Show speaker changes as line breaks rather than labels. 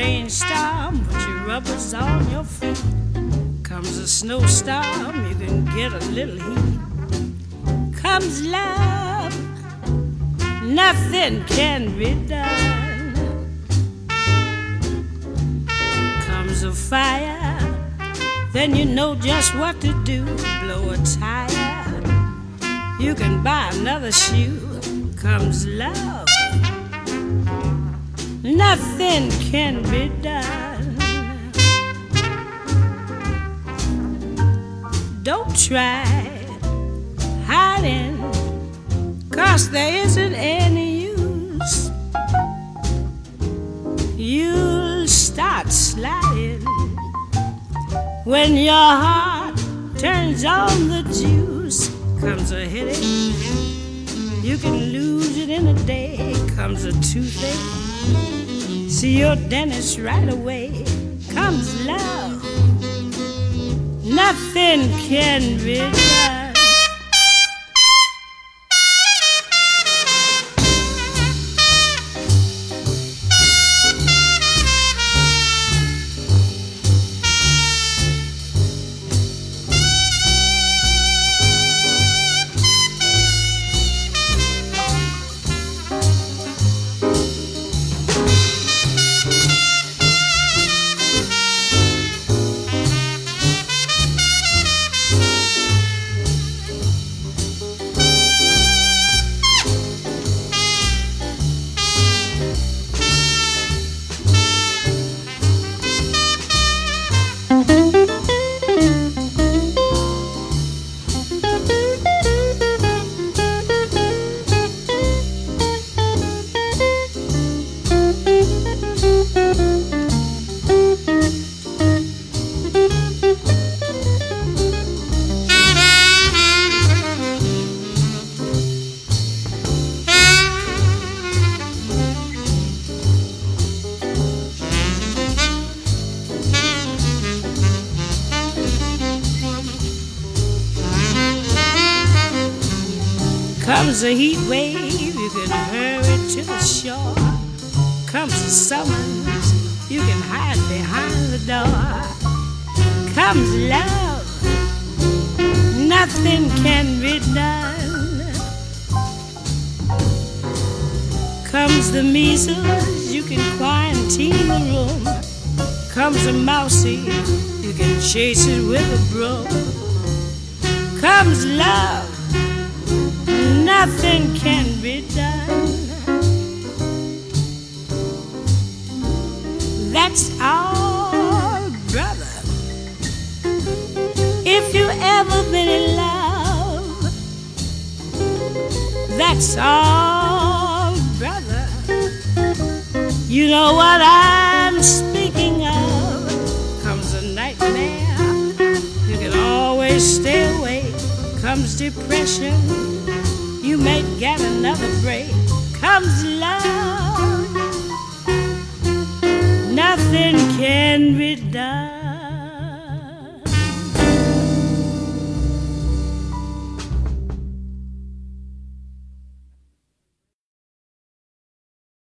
rainstorm, put your rubbers on your feet. Comes a snowstorm, you can get a little heat. Comes love, nothing can be done. Comes a fire, then you know just what to do. Blow a tire, you can buy another shoe. Comes love nothing can be done. Don't try hiding, cause there isn't any use. You'll start sliding when your heart turns on the juice. Comes a headache, you can lose it in a day. Comes a toothache See your dentist right away. Comes love. Nothing can be done. Comes a heat wave, you can hurry to the shore. Comes a summons, you can hide behind the door. Comes love, nothing can be done. Comes the measles, you can quarantine the room. Comes a mousey, you can chase it with a broom. Comes love nothing can be done. That's all, brother. If you ever been in love, that's all, brother. You know what I'm speaking of. Comes a nightmare, you can always stay away. Comes depression you may get another break. Comes love, nothing can be done.